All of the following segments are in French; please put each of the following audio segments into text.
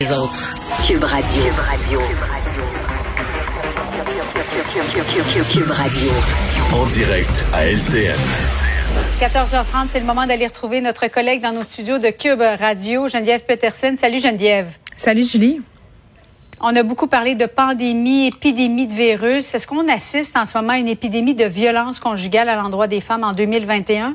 Les autres. Cube Radio. Cube Radio. En direct à LCN. 14h30, c'est le moment d'aller retrouver notre collègue dans nos studios de Cube Radio, Geneviève Peterson. Salut Geneviève. Salut Julie. On a beaucoup parlé de pandémie, épidémie de virus. Est-ce qu'on assiste en ce moment à une épidémie de violence conjugale à l'endroit des femmes en 2021?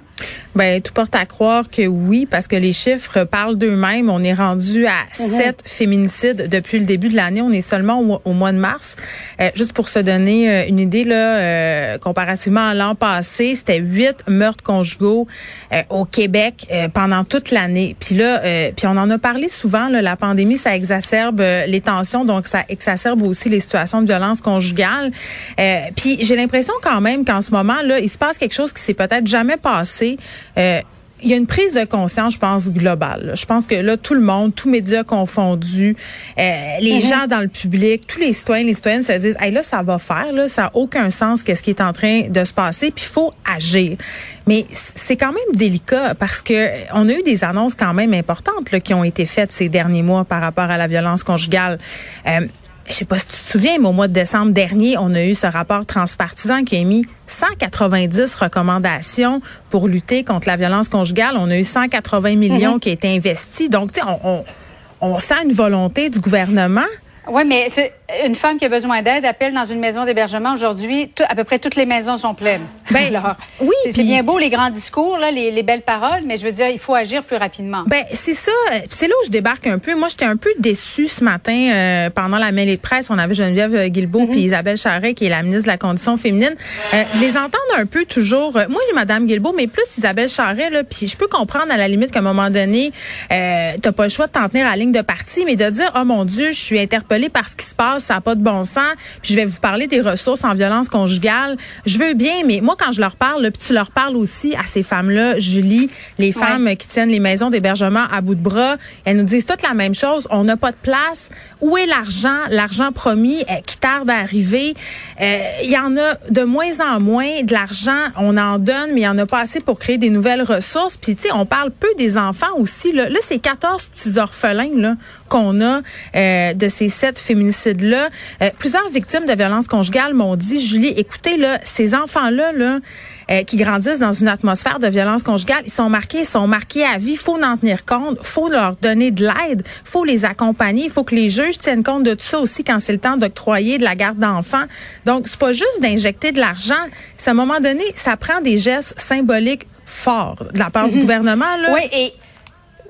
Ben, tout porte à croire que oui, parce que les chiffres parlent d'eux-mêmes. On est rendu à mhm. sept féminicides depuis le début de l'année. On est seulement au, mois de mars. Euh, juste pour se donner euh, une idée, là, euh, comparativement à l'an passé, c'était huit meurtres conjugaux au Québec pendant toute l'année. Puis là, puis on en a parlé souvent. Là, la pandémie, ça exacerbe les tensions donc ça exacerbe aussi les situations de violence conjugale. Euh, puis j'ai l'impression quand même qu'en ce moment là, il se passe quelque chose qui s'est peut-être jamais passé. Euh, il y a une prise de conscience, je pense, globale. Je pense que là, tout le monde, tous médias confondus, euh, les mm-hmm. gens dans le public, tous les citoyens, les citoyennes se disent, hey, là, ça va faire, là, ça n'a aucun sens qu'est-ce qui est en train de se passer, puis il faut agir. Mais c'est quand même délicat parce que on a eu des annonces quand même importantes là, qui ont été faites ces derniers mois par rapport à la violence conjugale. Euh, je sais pas si tu te souviens, mais au mois de décembre dernier, on a eu ce rapport transpartisan qui a mis 190 recommandations pour lutter contre la violence conjugale. On a eu 180 millions mm-hmm. qui ont été investis. Donc, tu sais, on, on, on sent une volonté du gouvernement oui, mais c'est une femme qui a besoin d'aide appelle dans une maison d'hébergement aujourd'hui. À peu près toutes les maisons sont pleines. Ben, Alors, oui, c'est bien beau les grands discours, là, les, les, belles paroles, mais je veux dire, il faut agir plus rapidement. Ben c'est ça. C'est là où je débarque un peu. Moi, j'étais un peu déçue ce matin euh, pendant la mêlée de presse. On avait Geneviève Guilbeault mm-hmm. puis Isabelle Charret, qui est la ministre de la Condition féminine. Euh, je les entends un peu toujours. Euh, moi, j'ai Madame Guilbeault, mais plus Isabelle Charret. Là, puis je peux comprendre à la limite qu'à un moment donné, euh, t'as pas le choix de t'en tenir à la ligne de parti, mais de dire, oh mon Dieu, je suis interpellée par ce qui se passe, ça n'a pas de bon sens. Puis je vais vous parler des ressources en violence conjugale. Je veux bien, mais moi quand je leur parle, puis tu leur parles aussi à ces femmes-là, Julie, les femmes qui tiennent les maisons d'hébergement à bout de bras, elles nous disent toutes la même chose. On n'a pas de place. Où est l'argent, l'argent promis euh, qui tarde à arriver? Euh, Il y en a de moins en moins de l'argent. On en donne, mais il y en a pas assez pour créer des nouvelles ressources. Puis tu sais, on parle peu des enfants aussi. Là, là c'est 14 petits orphelins là qu'on a euh, de ces sept féminicides-là. Euh, plusieurs victimes de violences conjugales m'ont dit, Julie, écoutez, là, ces enfants-là, là, euh, qui grandissent dans une atmosphère de violence conjugale, ils sont marqués, ils sont marqués à vie. Il faut en tenir compte, faut leur donner de l'aide, faut les accompagner, il faut que les juges tiennent compte de tout ça aussi quand c'est le temps d'octroyer de la garde d'enfants. Donc, c'est pas juste d'injecter de l'argent. C'est à un moment donné, ça prend des gestes symboliques forts de la part du mhm. gouvernement. Là. Oui, et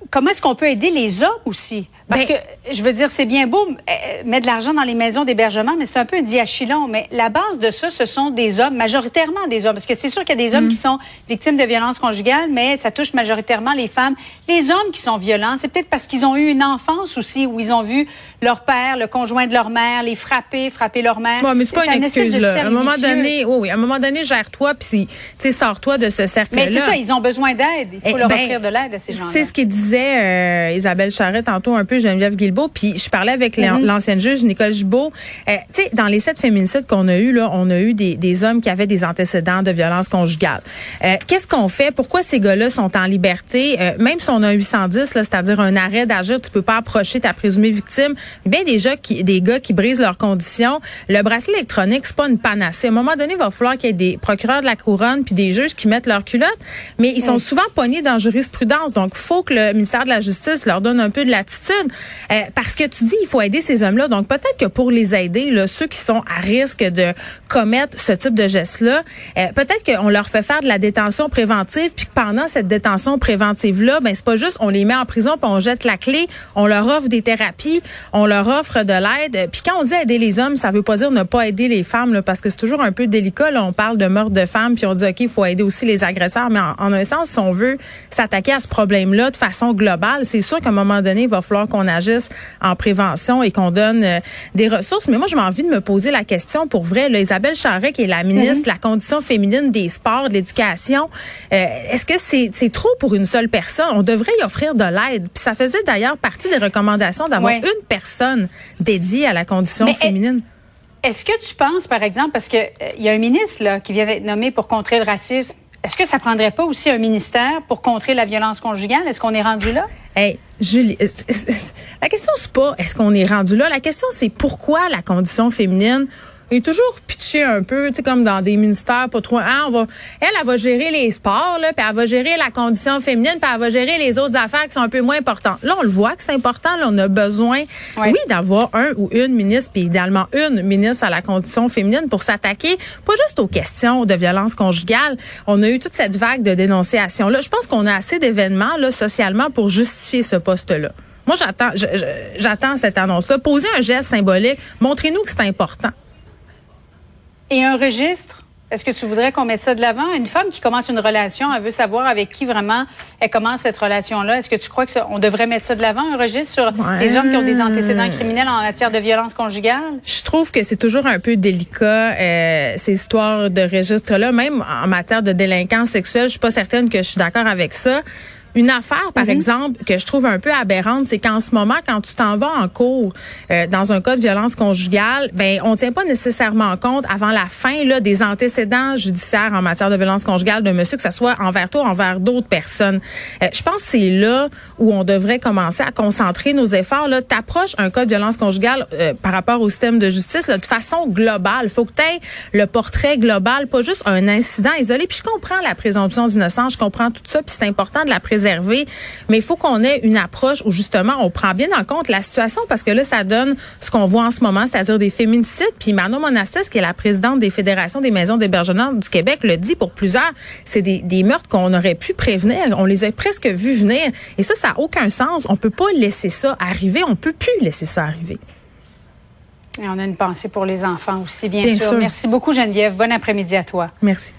comment est-ce qu'on peut aider les hommes aussi? Parce ben, que, je veux dire, c'est bien beau euh, mettre de l'argent dans les maisons d'hébergement, mais c'est un peu un diachylon. Mais la base de ça, ce sont des hommes, majoritairement des hommes. Parce que c'est sûr qu'il y a des hommes mm. qui sont victimes de violences conjugales, mais ça touche majoritairement les femmes. Les hommes qui sont violents, c'est peut-être parce qu'ils ont eu une enfance aussi où ils ont vu leur père, le conjoint de leur mère, les frapper, frapper leur mère. Bon, mais c'est pas une excuse, là. À un moment donné, oui, oui, à un moment donné, gère-toi, puis, sors-toi de ce cercle-là. Mais c'est ça, ils ont besoin d'aide. Il faut eh leur ben, offrir de l'aide à ces gens-là. C'est ce qu'il disait euh, Isabelle Charrette tantôt un peu Geneviève Guilbeault, puis je parlais avec mhm. l'ancienne juge Nicole Gibault. Euh, tu sais, dans les sept féminicides qu'on a eu là, on a eu des, des, hommes qui avaient des antécédents de violence conjugale. Euh, Qu'est-ce qu'on fait? Pourquoi ces gars-là sont en liberté? Euh, Même si on a un 810, c'est-à-dire un arrêt d'agir, tu peux pas approcher ta présumée victime. Bien déjà qui, des gars qui brisent leurs conditions. Le bracelet électronique, c'est pas une panacée. À un moment donné, il va falloir qu'il y ait des procureurs de la couronne puis des juges qui mettent leur culotte, mais ils sont souvent pognés dans jurisprudence. Donc, faut que le ministère de la Justice leur donne un peu de latitude. Euh, parce que tu dis, il faut aider ces hommes-là. Donc, peut-être que pour les aider, là, ceux qui sont à risque de commettre ce type de geste-là, euh, peut-être qu'on leur fait faire de la détention préventive, puis pendant cette détention préventive-là, ben c'est pas juste on les met en prison, puis on jette la clé, on leur offre des thérapies, on leur offre de l'aide. Puis quand on dit aider les hommes, ça veut pas dire ne pas aider les femmes, là, parce que c'est toujours un peu délicat. Là, on parle de meurtre de femmes, puis on dit, OK, il faut aider aussi les agresseurs. Mais en, un sens, si on veut s'attaquer à ce problème-là de façon globale, c'est sûr qu'à un moment donné, il va falloir qu'on agisse en prévention et qu'on donne euh, des ressources. Mais moi, je envie de me poser la question pour vrai. Là, Isabelle Charret, qui est la ministre de la condition féminine des sports, de l'éducation, euh, est-ce que c'est trop pour une seule personne? On devrait y offrir de l'aide. Puis ça faisait d'ailleurs partie des recommandations d'avoir une personne dédiée à la condition féminine. Est-ce que tu penses, par exemple, parce qu'il euh, y a un ministre là, qui vient d'être nommé pour contrer le racisme, est-ce que ça prendrait pas aussi un ministère pour contrer la violence conjugale? Est-ce qu'on est rendu là? Hey, Julie, la question c'est pas est-ce qu'on est rendu là. La question c'est pourquoi la condition féminine est toujours pitché un peu, tu sais, comme dans des ministères pas trop. Hein, on va, elle, elle va gérer les sports, là, puis elle va gérer la condition féminine, puis elle va gérer les autres affaires qui sont un peu moins importantes. Là, on le voit que c'est important. Là, on a besoin, oui, d'avoir un ou une ministre, puis idéalement une ministre à la condition féminine pour s'attaquer, pas juste aux questions de violence conjugale. On a eu toute cette vague de dénonciations. Là, je pense qu'on a assez d'événements là socialement pour justifier ce poste-là. Moi, j'attends, j'attends cette annonce-là. Posez un geste symbolique. Montrez-nous que c'est important. Et un registre? Est-ce que tu voudrais qu'on mette ça de l'avant? Une femme qui commence une relation, elle veut savoir avec qui vraiment elle commence cette relation-là. Est-ce que tu crois qu'on devrait mettre ça de l'avant, un registre sur les hommes qui ont des antécédents criminels en matière de violence conjugale? Je trouve que c'est toujours un peu délicat, euh, ces histoires de registre-là. Même en matière de délinquance sexuelle, je suis pas certaine que je suis d'accord avec ça. Une affaire, par mhm. exemple, que je trouve un peu aberrante, c'est qu'en ce moment, quand tu t'en vas en cours euh, dans un cas de violence conjugale, ben on tient pas nécessairement compte avant la fin là des antécédents judiciaires en matière de violence conjugale de monsieur, que ce soit envers toi, ou envers d'autres personnes. Euh, je pense que c'est là où on devrait commencer à concentrer nos efforts. Là, t'approches un cas de violence conjugale euh, par rapport au système de justice là, de façon globale. Faut que tu le portrait global, pas juste un incident isolé. Puis je comprends la présomption d'innocence, je comprends tout ça, puis c'est important de la préserver mais il faut qu'on ait une approche où justement on prend bien en compte la situation parce que là, ça donne ce qu'on voit en ce moment, c'est-à-dire des féminicides. Puis Manon Monastes, qui est la présidente des fédérations des maisons d'hébergement du Québec, le dit pour plusieurs, c'est des, des meurtres qu'on aurait pu prévenir. On les a presque vus venir. Et ça, ça n'a aucun sens. On peut pas laisser ça arriver. On peut plus laisser ça arriver. Et on a une pensée pour les enfants aussi, bien, sûr. sûr. Merci beaucoup, Geneviève. Bon après-midi à toi. Merci.